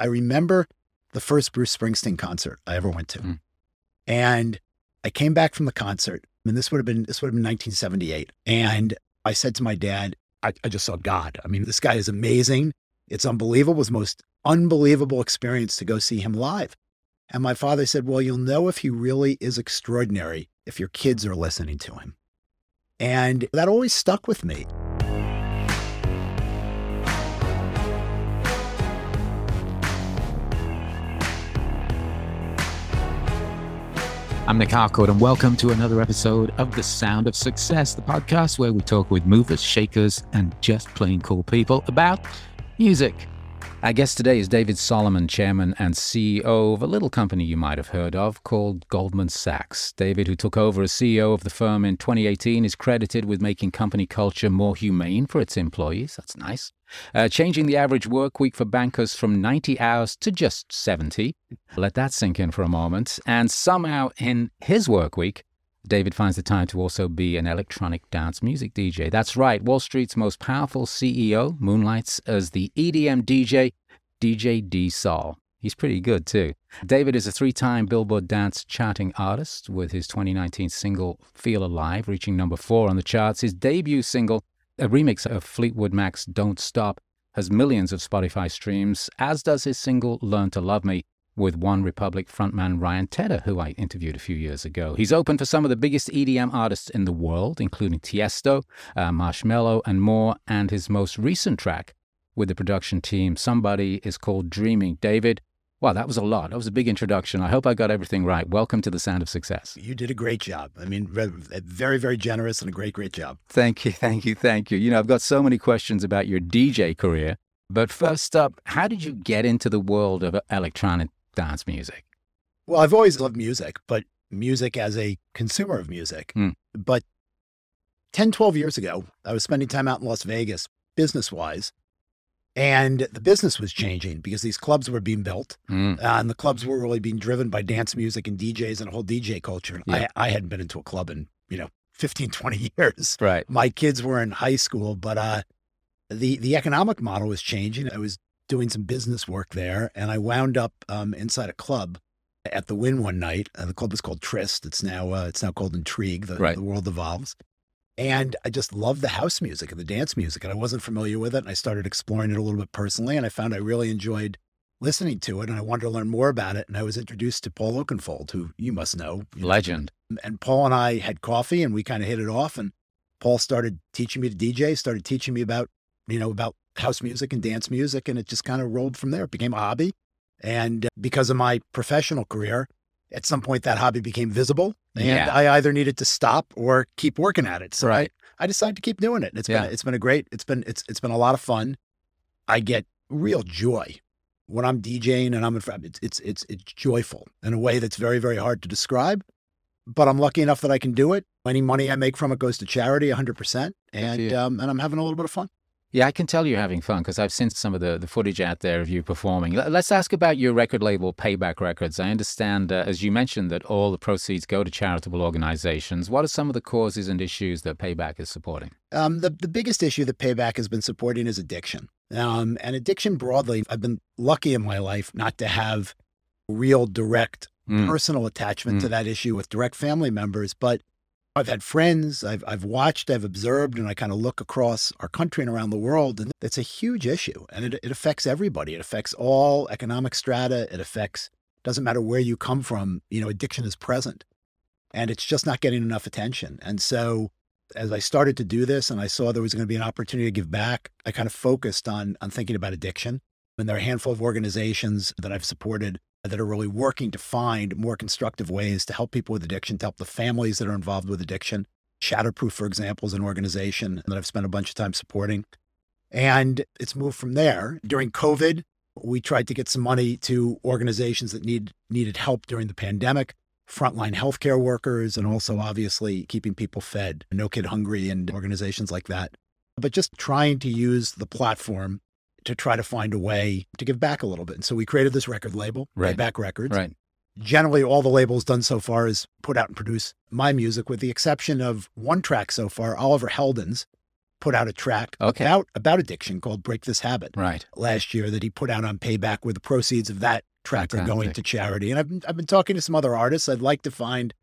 I remember the first Bruce Springsteen concert I ever went to. Mm. And I came back from the concert, and this would have been this would have been 1978. And I said to my dad, I, I just saw God. I mean, this guy is amazing. It's unbelievable. It was the most unbelievable experience to go see him live. And my father said, Well, you'll know if he really is extraordinary if your kids are listening to him. And that always stuck with me. I'm Nic Harcourt, and welcome to another episode of The Sound of Success, the podcast where we talk with movers, shakers, and just plain cool people about music. Our guest today is David Solomon, chairman and CEO of a little company you might have heard of called Goldman Sachs. David, who took over as CEO of the firm in 2018, is credited with making company culture more humane for its employees. That's nice. Uh, changing the average work week for bankers from 90 hours to just 70. Let that sink in for a moment. And somehow in his work week, David finds the time to also be an electronic dance music DJ. That's right, Wall Street's most powerful CEO moonlights as the EDM DJ, DJ D-Sol. He's pretty good too. David is a three time Billboard dance charting artist with his 2019 single Feel Alive reaching number four on the charts. His debut single, a remix of Fleetwood Mac's Don't Stop, has millions of Spotify streams, as does his single Learn to Love Me, with OneRepublic frontman Ryan Tedder, who I interviewed a few years ago. He's open for some of the biggest EDM artists in the world, including Tiesto, uh, Marshmello, and more. And his most recent track with the production team, Somebody, is called Dreaming. David, wow, that was a lot. That was a big introduction. I hope I got everything right. Welcome to the Sound of Success. You did a great job. I mean, very, very generous and a great, great job. Thank you, thank you, thank you. You know, I've got so many questions about your DJ career. But first up, how did you get into the world of electronic dance music? Well, I've always loved music, but music as a consumer of music. Mm. But 10, 12 years ago, I was spending time out in Las Vegas business wise. And the business was changing because these clubs were being built, Mm. uh, and the clubs were really being driven by dance music and DJs and a whole DJ culture. Yeah. I, I hadn't been into a club in, you know, 15, 20 years. Right. My kids were in high school, but uh, the the economic model was changing. I was doing some business work there, and I wound up um, inside a club at the Wynn one night. Uh, the club was called Tryst. It's now uh, it's now called Intrigue. The, Right. the world evolves, and I just loved the house music and the dance music, and I wasn't familiar with it. And I started exploring it a little bit personally, and I found I really enjoyed listening to it, and I wanted to learn more about it. And I was introduced to Paul Oakenfold, who you must know, you know, Legend. and Paul and I had coffee and we kind of hit it off. And Paul started teaching me to DJ, started teaching me about, you know, about house music and dance music. And it just kind of rolled from there. It became a hobby. And uh, because of my professional career, at some point that hobby became visible. And Yeah. I either needed to stop or keep working at it. So Right. I, I decided to keep doing it. It's Yeah. been it's been a great, it's been it's it's been a lot of fun. I get real joy when I'm DJing and I'm in front. It's it's it's it's joyful in a way that's very, very hard to describe but I'm lucky enough that I can do it. Any money I make from it goes to charity 100%. And, um, and I'm having a little bit of fun. Yeah, I can tell you're having fun because I've seen some of the, the footage out there of you performing. Let- Let's ask about your record label, Payback Records. I understand, uh, as you mentioned, that all the proceeds go to charitable organizations. What are some of the causes and issues that Payback is supporting? Um, the, the biggest issue that Payback has been supporting is addiction. Um, and addiction broadly, I've been lucky in my life not to have real direct Mm. personal attachment to Mm. that issue with direct family members, but I've had friends, I've, I've watched, I've observed, and I kind of look across our country and around the world, and it's a huge issue. And it, it affects everybody. It affects all economic strata. It affects, doesn't matter where you come from, you know, addiction is present. And it's just not getting enough attention. And so as I started to do this and I saw there was going to be an opportunity to give back, I kind of focused on on thinking about addiction. And there are a handful of organizations that I've supported that are really working to find more constructive ways to help people with addiction, to help the families that are involved with addiction. Shatterproof, for example, is an organization that I've spent a bunch of time supporting. And it's moved from there. During COVID, we tried to get some money to organizations that need needed help during the pandemic, frontline healthcare workers, and also obviously keeping people fed, No Kid Hungry and organizations like that. But just trying to use the platform to try to find a way to give back a little bit. And so we created this record label, Right. Payback Records. Right. Generally, all the labels done so far is put out and produce my music, with the exception of one track so far, Oliver Heldens, put out a track Okay. about about addiction called "Break This Habit" Right. last year that he put out on Payback, where the proceeds of that track are going to charity. And I've been, I've been talking to some other artists. I'd like to find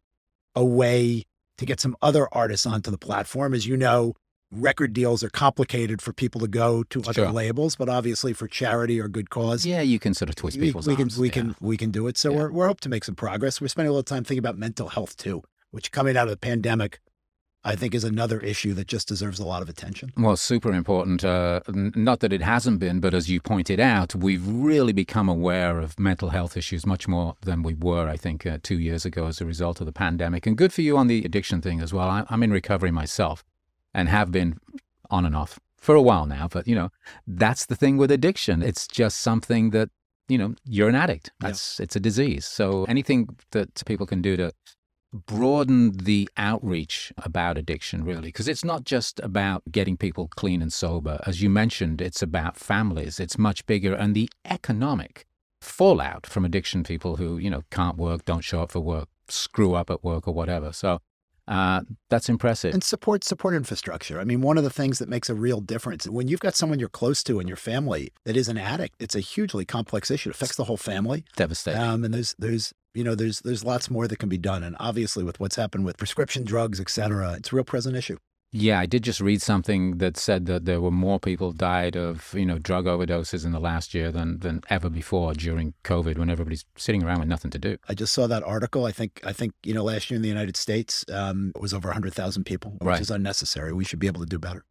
a way to get some other artists onto the platform. As you know, record deals are complicated for people to go to other Sure. labels, but obviously for charity or good cause, Yeah, you can sort of twist we, people's we can arms. we yeah. can we can do it. So Yeah. we're we're hope to make some progress. We're spending a little time thinking about mental health too, which coming out of the pandemic, I think is another issue that just deserves a lot of attention. Well, super important. Uh, not that it hasn't been, but as you pointed out, we've really become aware of mental health issues much more than we were, I think, uh, two years ago as a result of the pandemic. And good for you on the addiction thing as well. I, I'm in recovery myself and have been on and off for a while now. But, you know, that's the thing with addiction. It's just something that, you know, you're an addict. Yeah. It's a disease. So anything that people can do to broaden the outreach about addiction, really, because it's not just about getting people clean and sober. As you mentioned, it's about families. It's much bigger, and the economic fallout from addiction people who you know can't work, don't show up for work, screw up at work or whatever. So uh, that's impressive. and support support infrastructure. I mean, one of the things that makes a real difference when you've got someone you're close to in your family that is an addict, it's a hugely complex issue. It affects the whole family. Devastating. Um, and there's there's you know there's there's lots more that can be done. And obviously, with what's happened with prescription drugs, et cetera, it's a real present issue. Yeah, I did just read something that said that there were more people died of, you know, drug overdoses in the last year than than ever before during COVID when everybody's sitting around with nothing to do. I just saw that article. I think I think you know last year in the United States um, it was over 100,000 people, which Right. is unnecessary. We should be able to do better.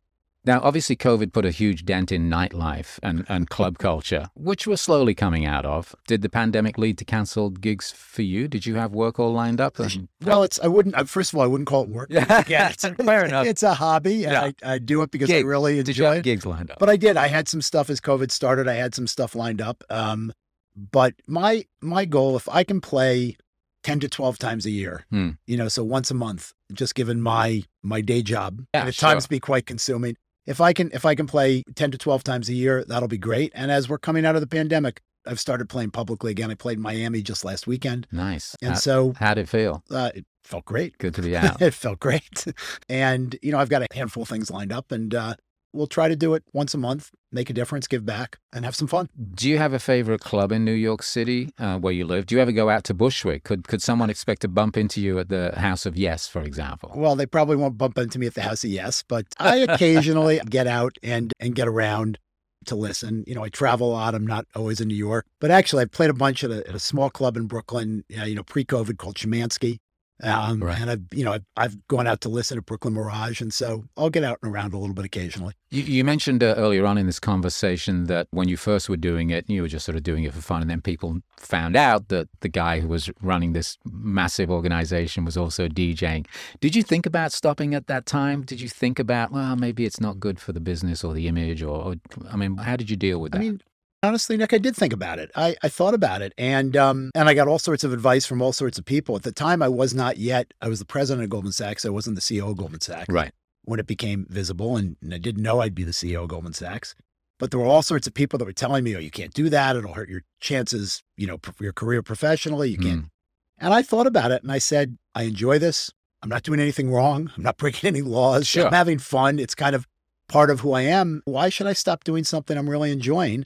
Now, obviously, COVID put a huge dent in nightlife and, and club culture, which we're slowly coming out of. Did the pandemic lead to cancelled gigs for you? Did you have work all lined up? And- Well, it's I wouldn't. First of all, I wouldn't call it work. Yeah, it's, fair enough. It's a hobby, and Yeah. I, I do it because Gig. I really Did you enjoy have it. gigs lined up? But I did. I had some stuff as COVID started. I had some stuff lined up. Um, but my my goal, if I can play ten to twelve times a year, Hmm. you know, so once a month, just given my my day job, Yeah, and at sure. times be quite consuming. If I can if I can play ten to twelve times a year, that'll be great. And as we're coming out of the pandemic, I've started playing publicly again. I played Miami just last weekend, nice. and How, so how'd it feel? uh, it felt great. Good to be out. it felt great. And, you know, I've got a handful of things lined up and uh, we'll try to do it once a month, make a difference, give back, and have some fun. Do you have a favorite club in New York City uh, where you live? Do you ever go out to Bushwick? Could could someone expect to bump into you at the House of Yes, for example? Well, they probably won't bump into me at the House of Yes, but I occasionally get out and, and get around to listen. You know, I travel a lot. I'm not always in New York, but actually, I've played a bunch at a, at a small club in Brooklyn, uh, you know, pre COVID called Schimanski. Um, Right. And I've, you know, I've, I've gone out to listen to Brooklyn Mirage. And so I'll get out and around a little bit occasionally. You, you mentioned uh, earlier on in this conversation that when you first were doing it, you were just sort of doing it for fun, and then people found out that the guy who was running this massive organization was also DJing. Did you think about stopping at that time? Did you think about, well, maybe it's not good for the business or the image, or, or I mean, how did you deal with I that? mean, honestly, Nic, I did think about it. I, I thought about it, and um, and I got all sorts of advice from all sorts of people. At the time, I was not yet. I was the president of Goldman Sachs. I wasn't the CEO of Goldman Sachs right. when it became visible, and, and I didn't know I'd be the CEO of Goldman Sachs. But there were all sorts of people that were telling me, "Oh, you can't do that. It'll hurt your chances, you know, your career professionally. You can't." Mm. And I thought about it, and I said, "I enjoy this. I'm not doing anything wrong. I'm not breaking any laws. Sure. I'm having fun. It's kind of part of who I am. Why should I stop doing something I'm really enjoying?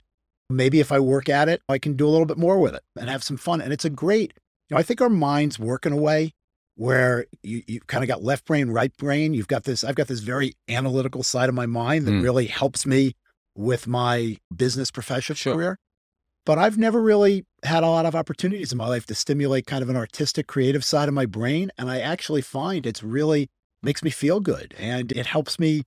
Maybe if I work at it, I can do a little bit more with it and have some fun. And it's a great, you know, I think our minds work in a way where you, you kind of got left brain, right brain. You've got this, I've got this very analytical side of my mind that Mm. really helps me with my business professional Sure. career. But I've never really had a lot of opportunities in my life to stimulate kind of an artistic, creative side of my brain. And I actually find it's really makes me feel good and it helps me,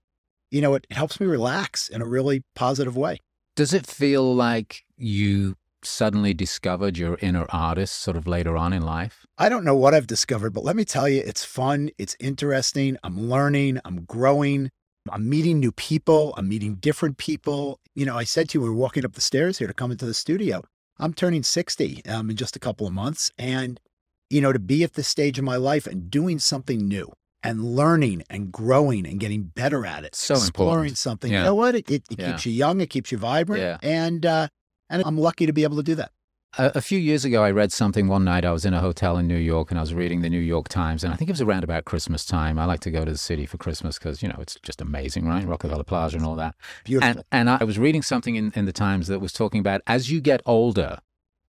you know, it, it helps me relax in a really positive way. Does it feel like you suddenly discovered your inner artist sort of later on in life? I don't know what I've discovered, but let me tell you, it's fun. It's interesting. I'm learning. I'm growing. I'm meeting new people. I'm meeting different people. You know, I said to you, we were walking up the stairs here to come into the studio. I'm turning 60 um, in just a couple of months. And, you know, to be at this stage in my life and doing something new and learning and growing and getting better at it, So exploring important. something. Yeah. You know what? It, it, it Yeah. keeps you young. It keeps you vibrant. Yeah. And, uh, and I'm lucky to be able to do that. A, a few years ago, I read something one night. I was in a hotel in New York and I was reading the New York Times. And I think it was around about Christmas time. I like to go to the city for Christmas because, you know, it's just amazing, right? Rockefeller Plaza and all that. Beautiful. And, and I was reading something in, in the Times that was talking about as you get older,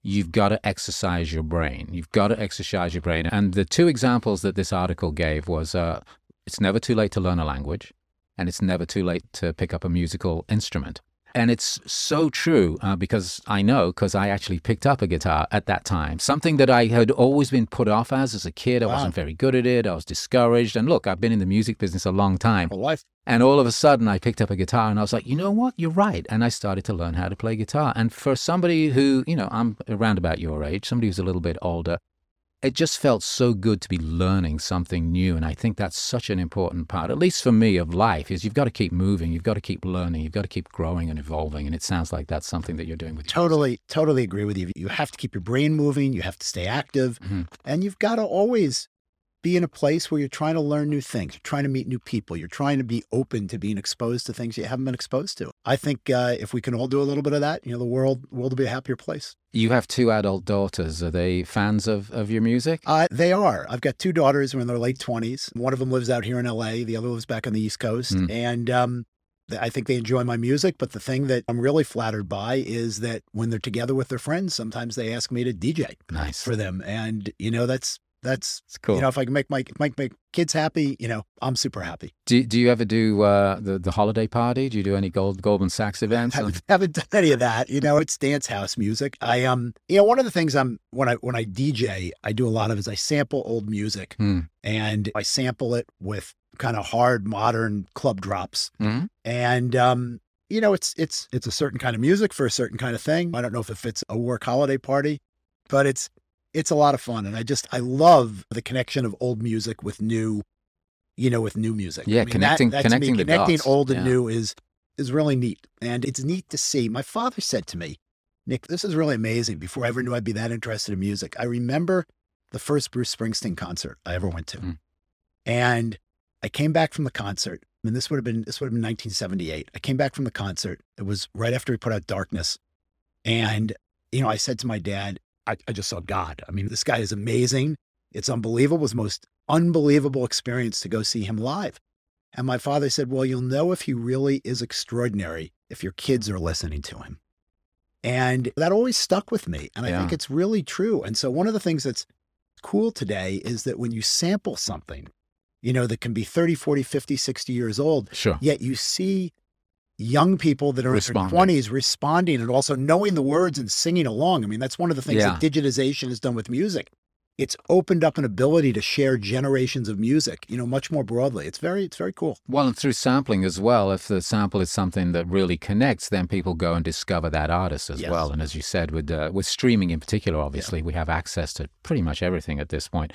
you've got to exercise your brain. You've got to exercise your brain. And the two examples that this article gave was uh, it's never too late to learn a language, and it's never too late to pick up a musical instrument. And it's so true uh, because I know, because I actually picked up a guitar at that time, something that I had always been put off as as a kid. I Wow. wasn't very good at it. I was discouraged. And look, I've been in the music business a long time. Whole life. And all of a sudden, I picked up a guitar and I was like, you know what? You're right. And I started to learn how to play guitar. And for somebody who, you know, I'm around about your age, somebody who's a little bit older, it just felt so good to be learning something new. And I think that's such an important part, at least for me, of life is you've got to keep moving, you've got to keep learning, you've got to keep growing and evolving. And it sounds like that's something that you're doing with Totally, totally agree with you. You have to keep your brain moving. You have to stay active. Mhm. And you've got to always be in a place where you're trying to learn new things. You're trying to meet new people. You're trying to be open to being exposed to things you haven't been exposed to. I think uh, if we can all do a little bit of that, you know, the world world will be a happier place. You have two adult daughters. Are they fans of, of your music? Uh, they are. I've got two daughters who are in their late 20s. One of them lives out here in LA, the other lives back on the East Coast. Mm. And um, I think they enjoy my music. But the thing that I'm really flattered by is that when they're together with their friends, sometimes they ask me to DJ Nice. for them. And, you know, that's, that's, It's cool. you know, if I can make my, make my kids happy, you know, I'm super happy. do, do you ever do uh, the, the holiday party? Do you do any Gold, Goldman Sachs events? haven't, haven't done any of that. You know, it's dance house music. I um, you know, one of the things I'm when I when I DJ, I do a lot of is I sample old music Hmm. and I sample it with kind of hard modern club drops. Mhm. And um, you know, it's it's it's a certain kind of music for a certain kind of thing. I don't know if it fits a work holiday party, but it's it's a lot of fun. And I just I love the connection of old music with new, you know, with new music. Yeah, I mean, connecting- that, me, connecting the connecting dots. old and Yeah. new is is really neat. And it's neat to see. My father said to me, Nic, this is really amazing. Before I ever knew I'd be that interested in music, I remember the first Bruce Springsteen concert I ever went to. Mm. And I came back from the concert, and this would have been this would have been 1978. I came back from the concert. It was right after he put out Darkness. And, you know, I said to my dad, I, I just saw God. I mean, this guy is amazing. It's unbelievable. It was the most unbelievable experience to go see him live. And my father said, Well, you'll know if he really is extraordinary if your kids are listening to him. And that always stuck with me. And I think it's really true. And so, one of the things that's cool today is that when you sample something, you know, that can be 30, 40, 50, 60 years old, Sure. yet you see young people that are Responding. in their 20s responding and also knowing the words and singing along. I mean, that's one of the things that digitization has done with music. It's opened up an ability to share generations of music, you know, much more broadly. It's very, it's very cool. Well, and through sampling as well, if the sample is something that really connects, then people go and discover that artist as Yes. well. And as you said, with uh, with streaming in particular, obviously, we have access to pretty much everything at this point.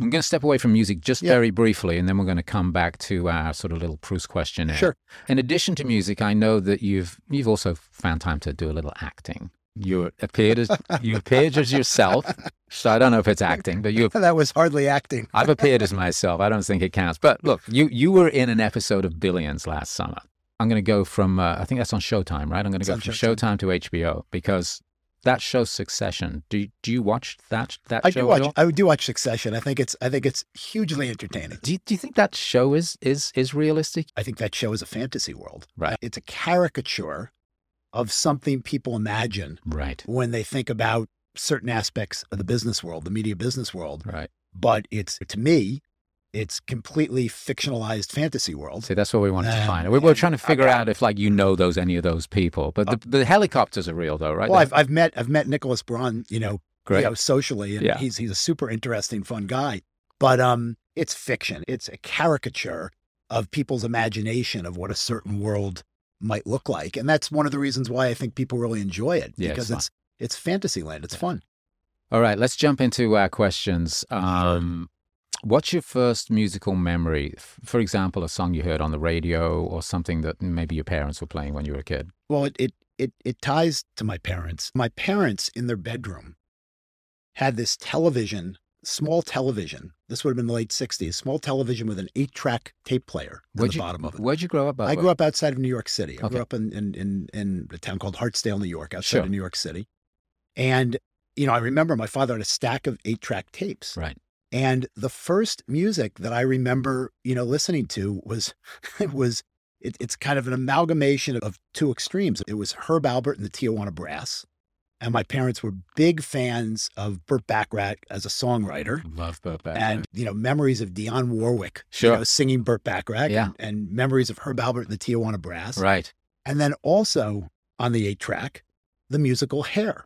I'm going to step away from music just Yeah. very briefly, and then we're going to come back to our sort of little Proust questionnaire. Sure. In addition to music, I know that you've you've also found time to do a little acting. You appeared as you appeared as yourself, so I don't know if it's acting, but you That was hardly acting. I've appeared as myself. I don't think it counts. But look, you you were in an episode of Billions last summer. I'm going to go from uh, I think that's on Showtime, right? I'm going to go from Showtime. Showtime to HBO because that show Succession. Do you, do you watch that that I show? do at watch. I do watch Succession. I think it's. I think it's hugely entertaining. Do you, do you think that show is is is realistic? I think that show is a fantasy world. Right. It's a caricature of something people imagine Right. when they think about certain aspects of the business world, the media business world. Right. But it's to me, it's completely fictionalized fantasy world. See, that's what we wanted to Uh, find. We were trying to figure out if like you know those any of those people. But the, the helicopters are real though, right? Well, I've, I've met I've met Nicholas Braun, you know, Great. you know, socially, and Yeah. he's he's a super interesting, fun guy. But um, it's fiction. It's a caricature of people's imagination of what a certain world might look like, and that's one of the reasons why I think people really enjoy it Yeah, it's because fun. it's it's fantasy land. It's fun. All right, let's jump into our questions. Um, what's your first musical memory? For example, a song you heard on the radio or something that maybe your parents were playing when you were a kid? Well, it it it, it ties to my parents. My parents in their bedroom had this television, small television. This would have been the late '60s. Small television with an eight-track tape player at Where'd the you, bottom of it. Where'd you grow up? I grew up outside of New York City. I Okay. grew up in, in, in, in a town called Hartsdale, New York, outside Sure. of New York City. And, you know, I remember my father had a stack of eight track tapes. Right. And the first music that I remember, you know, listening to was, it was, it, it's kind of an amalgamation of two extremes. It was Herb Alpert and the Tijuana Brass. And my parents were big fans of Burt Bacharach as a songwriter. Love Burt Bacharach. And, you know, memories of Dionne Warwick, Sure. you know, singing Burt Bacharach Yeah. and, and memories of Herb Alpert and the Tijuana Brass. right. And then also on the eight track, the musical Hair,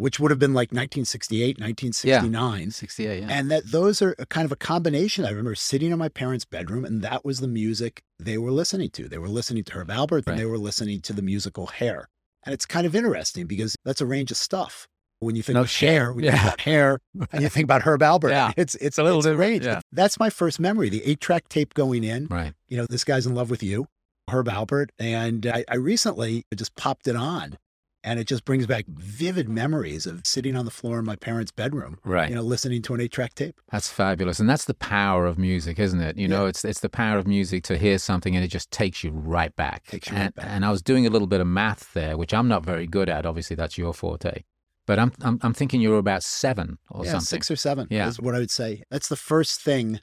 which would have been like 1968, 1969. 68, yeah. And that those are a kind of a combination. I remember sitting in my parents' bedroom, and that was the music they were listening to. They were listening to Herb Alpert, Right. and they were listening to the musical Hair. And it's kind of interesting because that's a range of stuff. When you think No of Cher, when you think Yeah. about Hair, and you think about Herb Alpert, Yeah. it's it's a little it's different, range. yeah. That's my first memory. The eight track tape going in. right. You know, this guy's in love with you, Herb Alpert, and I, I recently just popped it on, and it just brings back vivid memories of sitting on the floor in my parents' bedroom Right. you know, listening to an eight track tape. That's fabulous. And that's the power of music, isn't it? You know, it's it's the power of music to hear something and it just takes you right back. Takes you and, right back. and I was doing a little bit of math there, which I'm not very good at. Obviously, that's your forte. But I'm I'm, I'm thinking you're about seven or yeah, something. six or seven Yeah. is what I would say. That's the first thing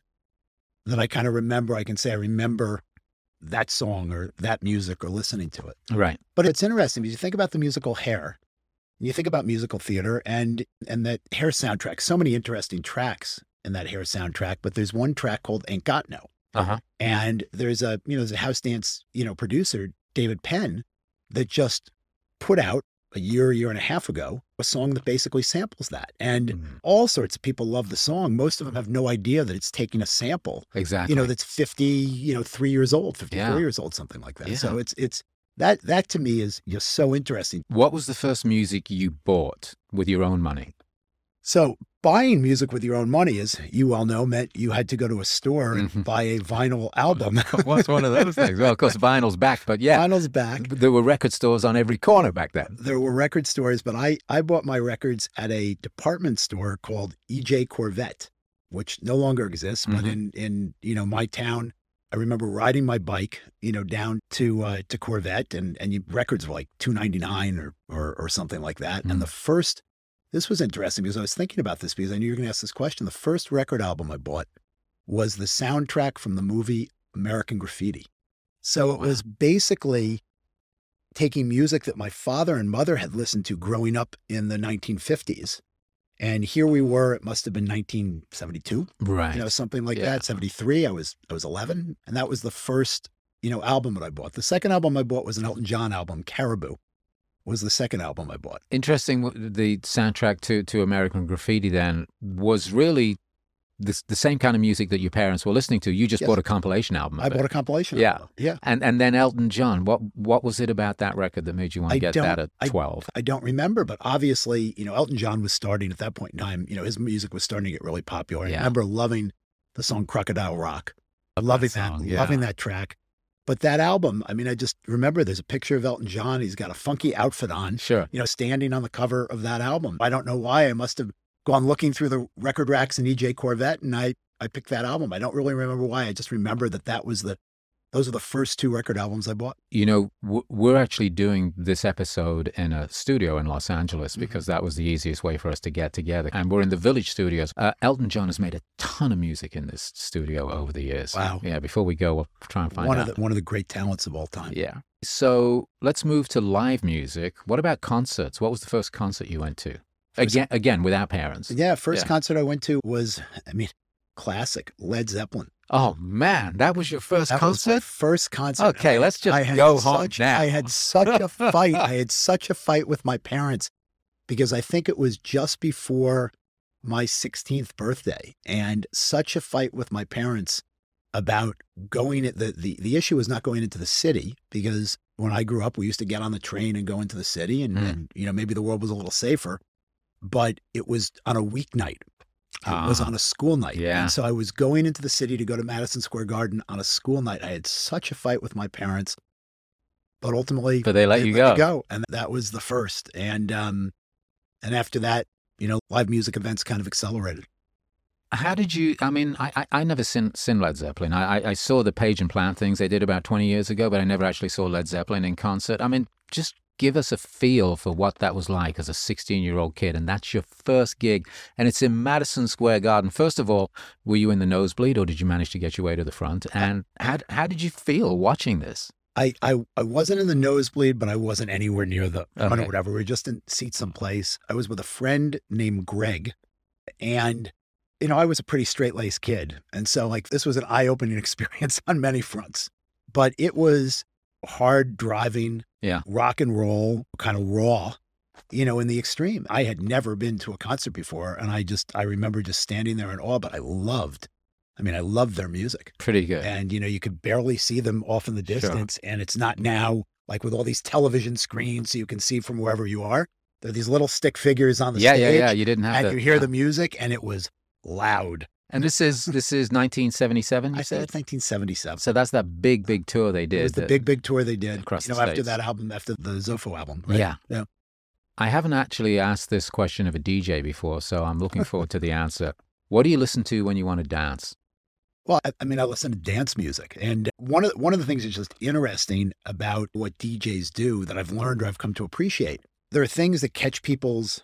that I kind of remember. I can say I remember that song or that music or listening to it. Right. But it's interesting because you think about the musical Hair, you think about musical theater and and that Hair soundtrack. So many interesting tracks in that Hair soundtrack. But there's one track called "Ain't Got No," Uh huh. and there's a you know there's a house dance you know producer David Penn that just put out a year, year and a half ago a song that basically samples that. And Mm. all sorts of people love the song. Most of them have no idea that it's taking a sample, Exactly. you know, that's 50, you know, three years old, 54 Yeah. years old, something like that. Yeah. So it's, it's, that, that to me is just so interesting. what was the first music you bought with your own money? So buying music with your own money, as you well know, meant you had to go to a store and buy a vinyl album. What's one of those things? Well, of course, vinyl's back, but yeah, Vinyl's back. there were record stores on every corner back then. There were record stores, but I, I bought my records at a department store called EJ Korvette, which no longer exists. But Mhm. in, in you know my town, I remember riding my bike, you know, down to uh, to Korvette, and and you, records were like two ninety nine or, or or something like that. Mm. And the first, this was interesting because I was thinking about this because I knew you were going to ask this question. The first record album I bought was the soundtrack from the movie American Graffiti. So it Wow. was basically taking music that my father and mother had listened to growing up in the 1950s. And here we were, it must have been 1972, Right. you know, something like Yeah. that. 73, I was I was 11, and that was the first, you know, album that I bought. The second album I bought was an Elton John album, Caribou. Was the second album I bought. Interesting. The soundtrack to, to American Graffiti then was really the, the same kind of music that your parents were listening to. You just Yes. bought a compilation album. I it. bought a compilation. Yeah. album. Yeah. and and then Elton John. What what was it about that record that made you want to I get that at twelve? I don't remember, but obviously, you know, Elton John was starting at that point in time. You know, his music was starting to get really popular. I remember loving the song Crocodile Rock, loving that, song, yeah. loving that track. But that album, I mean, I just remember there's a picture of Elton John. He's got a funky outfit on, Sure. you know, standing on the cover of that album. I don't know why. I must have gone looking through the record racks in EJ Korvette and I, I picked that album. I don't really remember why. I just remember that that was the, those are the first two record albums I bought. You know, w- we're actually doing this episode in a studio in Los Angeles Mm-hmm. because that was the easiest way for us to get together. And we're in the Village Studios. Uh, Elton John has made a ton of music in this studio over the years. Wow. Yeah. Before we go, we'll try and find One out. of the one of the great talents of all time. Yeah. So let's move to live music. What about concerts? What was the first concert you went to? First- Again, again without parents. Yeah, first Yeah. concert I went to was, I mean, classic Led Zeppelin. Oh man, that was your first That was my concert. first concert. Okay, let's just I go home such, now. I had such a fight. I had such a fight with my parents because I think it was just before my 16th birthday, and such a fight with my parents about going at the, the the issue was not going into the city because when I grew up we used to get on the train and go into the city and, Mm. and you know maybe the world was a little safer but it was on a weeknight it was Ah. on a school night Yeah. and so I was going into the city to go to Madison Square Garden on a school night I had such a fight with my parents but ultimately But they let you me go. go and that was the first and um and after that you know live music events kind of accelerated How did you? I mean, I I, I never seen, seen Led Zeppelin. I, I I saw the Page and Plant things they did about twenty years ago, but I never actually saw Led Zeppelin in concert. I mean, just give us a feel for what that was like as a 16 year old kid? And that's your first gig. And it's in Madison Square Garden. First of all, were you in the nosebleed or did you manage to get your way to the front? And how, how did you feel watching this? I, I, I wasn't in the nosebleed, but I wasn't anywhere near the front Okay. or whatever. We were just in seats someplace. I was with a friend named Greg, and you know I was a pretty straight laced kid, and so like this was an eye opening experience on many fronts. But it was hard driving, Yeah. rock and roll, kind of raw, you know, in the extreme. I had never been to a concert before, and I just I remember just standing there in awe. But I loved, I mean, I loved their music Pretty good. and you know you could barely see them off in the Sure. distance and it's not now like with all these television screens so you can see from wherever you are they're these little stick figures on the yeah, stage yeah, yeah. You didn't have and to. you hear yeah. the music and it was loud And this is this is 1977. You i said. said 1977 So that's that big, big tour they did. it was the that- big big tour they did across you the know after States. that album after the zofo album right? Yeah. yeah I haven't actually asked this question of a DJ before, so I'm looking forward to the answer. What do you listen to when you want to dance? Well, I, I mean, I listen to dance music, and one of one of the things that's just interesting about what DJs do that I've learned or I've come to appreciate. There are things that catch people's,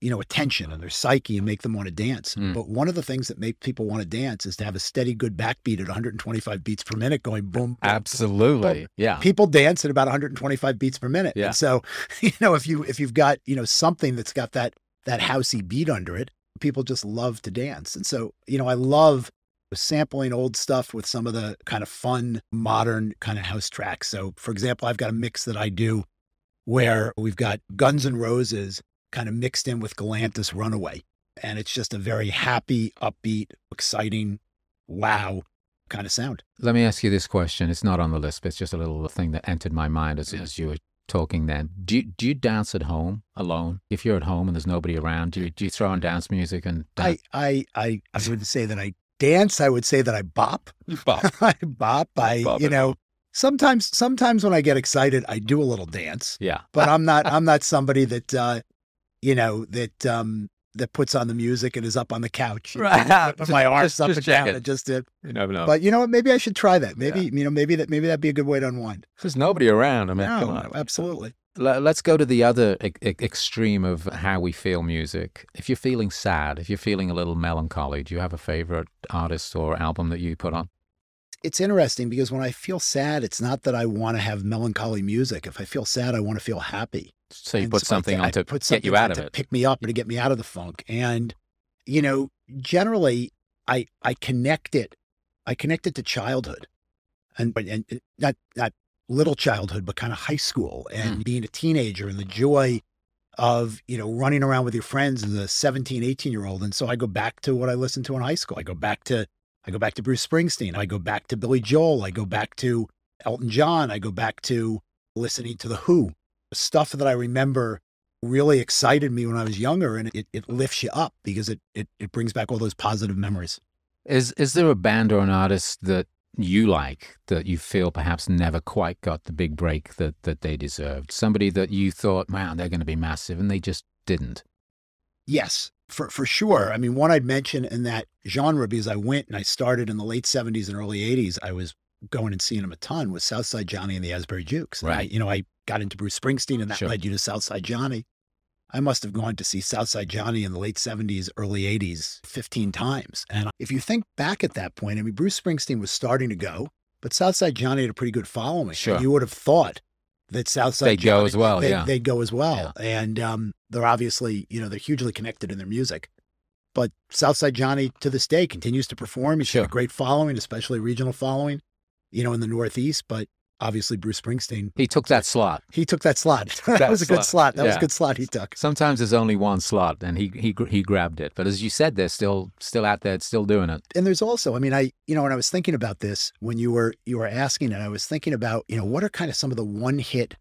you know, attention and their psyche and make them want to dance. Mm. But one of the things that make people want to dance is to have a steady, good backbeat at 125 beats per minute, going boom. boom, Absolutely. Yeah. people dance at about 125 beats per minute. Yeah. And so, you know, if you if you've got, you know, something that's got that that housey beat under it, people just love to dance. And so, you know, I love sampling old stuff with some of the kind of fun modern kind of house tracks. So, for example, I've got a mix that I do where we've got Guns N' Roses kind of mixed in with Galantis Runaway. And it's just a very happy, upbeat, exciting, wow kind of sound. Let me ask you this question. It's not on the list, but it's just a little thing that entered my mind as, as you were talking then. Do you, do you dance at home alone? If you're at home and there's nobody around, do you, do you throw on dance music and I, dance? I, I, I would say that I dance. I would say that I bop. Bop. I bop. I, Bop you know, sometimes, sometimes when I get excited, I do a little dance, Yeah. but I'm not, I'm not somebody that, uh, you know, that, um, that puts on the music and is up on the couch. know, Right. My arms Just- up just and down and just to, You never know. but you know what? Maybe I should try that. Maybe, you know, maybe that, maybe that'd be a good way to unwind. there's nobody around. I mean, come No, absolutely. Let's go to the other e- extreme of how we feel music. If you're feeling sad, if you're feeling a little melancholy, do you have a favorite artist or album that you put on? It's interesting because when I feel sad, it's not that I want to have melancholy music. If I feel sad, I want to feel happy. So you And put so something th- on to put get you out of to it. pick me up or to get me out of the funk. And you know, generally, I I connect it, I connect it to childhood, and and and not not little childhood, but kind of high school and Mm. being a teenager and the joy of you know running around with your friends as a 17 18 year old and so i go back to what i listened to in high school. I go back to i go back to bruce springsteen. I go back to billy joel. I go back to elton john. I go back to listening to the who stuff that i remember really excited me when i was younger and it, it lifts you up because it, it it brings back all those positive memories Is is there a band or an artist that you like that you feel perhaps never quite got the big break that that they deserved? Somebody that you thought, wow, they're going to be massive, and they just didn't. Yes, for for sure. I mean, one I'd mention in that genre because I went and I started in the late '70s and early '80s. I was going and seeing them a ton was Southside Johnny and the Asbury Jukes. And I, Right. you know, I got into Bruce Springsteen, and that Sure. led you to Southside Johnny. I must have gone to see Southside Johnny in the late '70s, early '80s, 15 times. And if you think back at that point, I mean, Bruce Springsteen was starting to go, but Southside Johnny had a pretty good following. Sure. You would have thought that Southside They'd go as well, they- yeah. they'd go as well. And um, they're obviously, you know, they're hugely connected in their music. But Southside Johnny to this day continues to perform. He's got Sure. a great following, especially regional following, you know, in the Northeast. But obviously, Bruce Springsteen, He took that slot. he took that slot. that That was a good slot. That was a good slot he took. Sometimes there's only one slot, and he he he grabbed it. But as you said, they're still still out there, still doing it. and there's also, I mean, I, you know, when I was thinking about this, when you were you were asking it, I was thinking about, you know, what are kind of some of the one hit,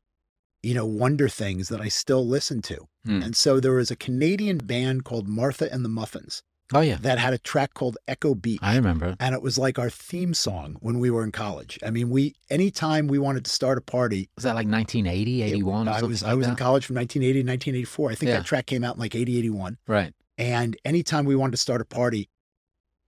you know, wonder things that I still listen to. Hmm. And so there was a Canadian band called Martha and the Muffins Oh yeah, that had a track called Echo Beach. I remember. and it was like our theme song when we were in college. I mean, we anytime we wanted to start a party, Was that like 1980, it- 81? or I was like I was in college from 1980 to 1984. I think Yeah. that track came out in like 80, 81. right. And anytime we wanted to start a party,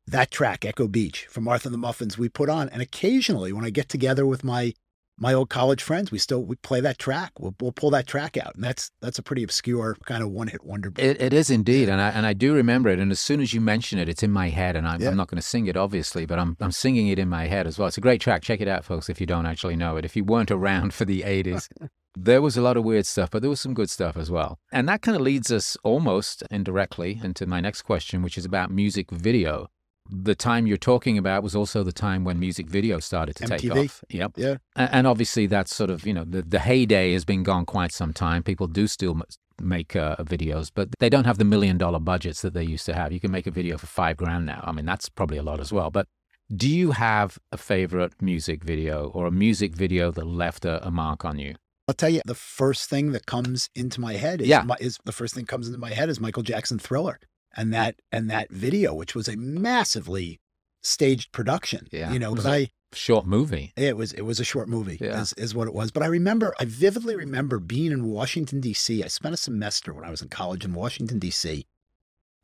that track, Echo Beach from Martha and the Muffins, we put on. And occasionally when I get together with my my old college friends, we still we play that track. We'll, we'll pull that track out, and that's that's a pretty obscure kind of one hit wonder. It, it is indeed, and I and I do remember it. And as soon as you mention it, it's in my head, and I'm, Yeah. I'm not going to sing it obviously, but I'm I'm singing it in my head as well. It's a great track. Check it out, folks, if you don't actually know it. If you weren't around for the '80s, there was a lot of weird stuff, but there was some good stuff as well. And that kind of leads us almost indirectly into my next question, which is about music video. The time you're talking about was also the time when music video started to take MTV. off. Yep. Yeah. And obviously, that's sort of, you know, the, the heyday has been gone quite some time. People do still make uh, videos, but they don't have the million dollar budgets that they used to have. You can make a video for five grand now. I mean, that's probably a lot as well. But do you have a favorite music video or a music video that left a, a mark on you? I'll tell you, the first thing that comes into my head is, Yeah. my, is the first thing comes into my head is Michael Jackson Thriller, and that and that video, which was a massively staged production. Yeah. you know, but I Short movie. it was it was a short movie, Yeah. is, is what it was. But I remember, I vividly remember being in Washington D.C. I spent a semester when I was in college in Washington D.C.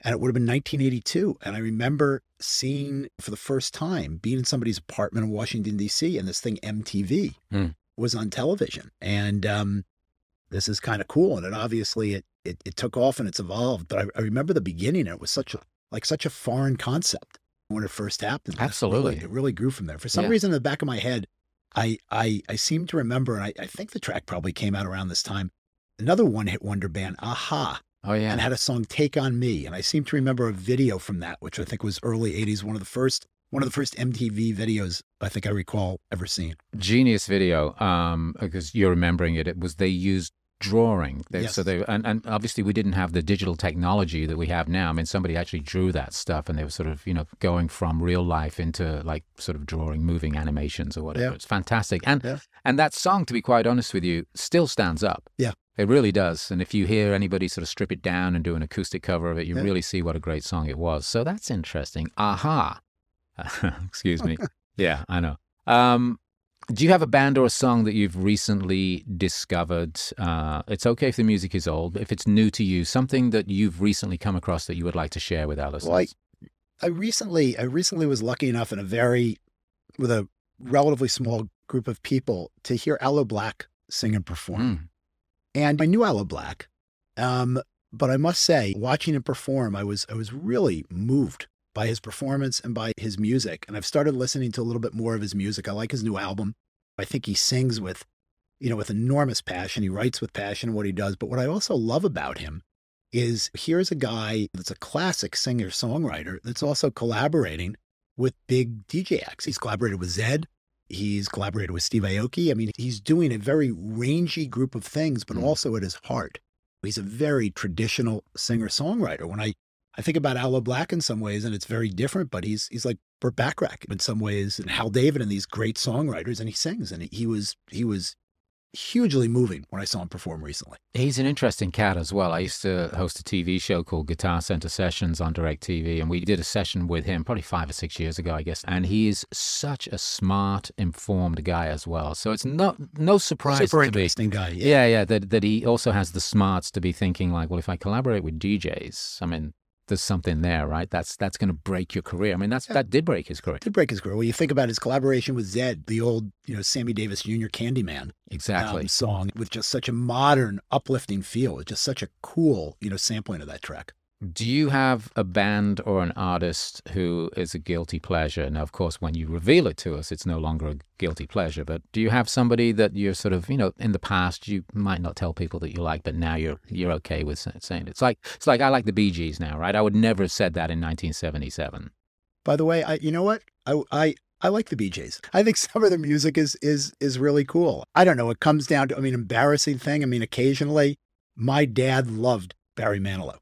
And it would have been 1982. And I remember seeing for the first time being in somebody's apartment in Washington, D.C., and this thing, MTV, Hmm. was on television. And um, this is kind of cool. And it obviously it, it it took off and it's evolved. But I, I remember the beginning, it was such a like such a foreign concept when it first happened. Absolutely. really- It really grew from there. For some Yeah. reason in the back of my head, I I I seem to remember, and I, I think the track probably came out around this time. Another one-hit wonder band, a-ha, Oh, yeah. and had a song "Take on Me," and I seem to remember a video from that, which I think was early '80s, one of the first one of the first MTV videos I think I recall ever seeing. genius video um because you're remembering it. It was they used drawing. They, so they and, and obviously we didn't have the digital technology that we have now. I mean somebody actually drew that stuff and they were sort of you know going from real life into like sort of drawing moving animations or whatever. Yeah. it's fantastic. And Yeah. and that song to be quite honest with you still stands up. Yeah. it really does. And if you hear anybody sort of strip it down and do an acoustic cover of it you Yeah. really see what a great song it was. So that's interesting. a-ha excuse me yeah i know um do you have a band or a song that you've recently discovered? Uh, it's okay if the music is old, but if it's new to you, something that you've recently come across that you would like to share with our listeners. Well, I recently I recently was lucky enough in a very with a relatively small group of people to hear Aloe Blacc sing and perform. Mm. And I knew Aloe Blacc, um, but I must say, watching him perform, I was I was really moved by his performance and by his music. And I've started listening to a little bit more of his music. I like his new album. I think he sings with, you know, with enormous passion. He writes with passion what he does. But what I also love about him is here's a guy that's a classic singer songwriter that's also collaborating with big DJ acts. He's collaborated with Zedd. He's collaborated with Steve Aoki. I mean, he's doing a very rangy group of things, but Mm. also at his heart, he's a very traditional singer songwriter. When I, I think about Aloe Blacc in some ways, and it's very different, but he's he's like Burt Bacharach in some ways, and Hal David and these great songwriters, and he sings, and he was he was hugely moving when I saw him perform recently. He's an interesting cat as well. I used to host a TV show called Guitar Center Sessions on DirecTV, and we did a session with him probably five or six years ago, I guess. And he is such a smart, informed guy as well. So it's not no surprise Super interesting guy. Yeah. Yeah, yeah. That that he also has the smarts to be thinking like, well, if I collaborate with DJs, I mean, there's something there, right? That's that's going to break your career. I mean, that's Yeah. that did break his career. Did break his career. Well, you think about his collaboration with Zedd, the old, you know, Sammy Davis Jr. Candyman Exactly. um, song with just such a modern, uplifting feel. It's just such a cool, you know, sampling of that track. Do you have a band or an artist who is a guilty pleasure? Now, of course, when you reveal it to us, it's no longer a guilty pleasure. But do you have somebody that you're sort of, you know, in the past you might not tell people that you like, but now you're you're okay with saying it? It's like it's like I like the Bee Gees now, right? I would never have said that in 1977. By the way, I, you know what? I, I, I like the Bee Gees. I think some of their music is is is really cool. I don't know. It comes down to, I mean, embarrassing thing. I mean, occasionally, my dad loved Barry Manilow.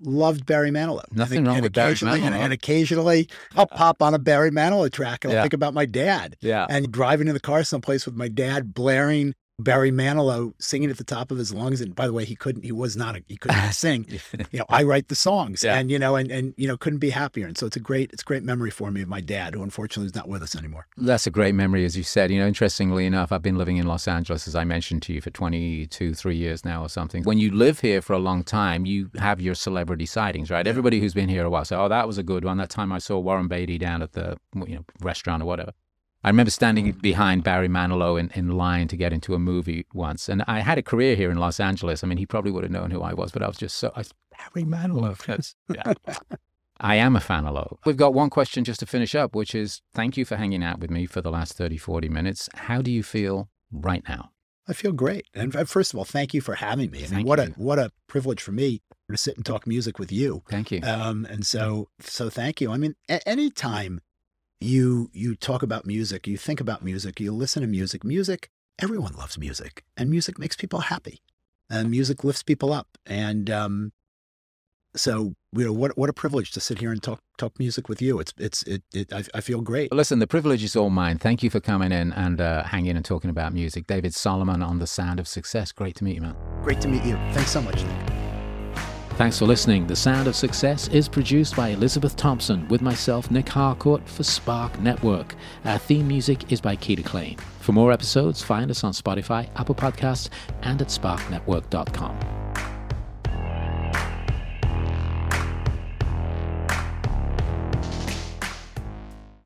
Loved Barry Manilow. Nothing think- wrong and with Barry occasionally- And, Manilow. and occasionally, I'll pop on a Barry Manilow track and I'll Yeah. think about my dad. Yeah. and driving in the car someplace with my dad blaring Barry Manilow singing at the top of his lungs. And by the way, he couldn't, he was not, a, he couldn't sing. You know, I write the songs Yeah. and, you know, and, and, you know, couldn't be happier. And so it's a great, it's a great memory for me of my dad, who unfortunately is not with us anymore. That's a great memory, as you said. You know, interestingly enough, I've been living in Los Angeles, as I mentioned to you, for 22, three years now or something. When you live here for a long time, you have your celebrity sightings, right? Everybody who's been here a while say, oh, that was a good one. That time I saw Warren Beatty down at the you know restaurant or whatever. I remember standing behind Barry Manilow in, in line to get into a movie once. And I had a career here in Los Angeles. I mean, he probably would have known who I was, but I was just so, I, Barry Manilow. Yes. Yeah. I am a fan of Low. We've got one question just to finish up, which is thank you for hanging out with me for the last 30, 40 minutes. How do you feel right now? I feel great. And first of all, thank you for having me. I mean, Thank what you. a what a privilege for me to sit and talk music with you. Thank you. Um, and so so thank you. I mean, a- anytime you you talk about music, you think about music, you listen to music. Music, everyone loves music, and music makes people happy, and music lifts people up. And um, so you know, what what a privilege to sit here and talk talk music with you. It's it's it. it I, I feel great. Listen, the privilege is all mine. Thank you for coming in and uh, hanging and talking about music. David Solomon on The Sound of Success. Great to meet you, man. Great to meet you. Thanks so much, Nic. Thanks for listening. The Sound of Success is produced by Elizabeth Thompson with myself, Nic Harcourt, for Spark Network. Our theme music is by Keita Klein. For more episodes, find us on Spotify, Apple Podcasts, and at sparknetwork.com.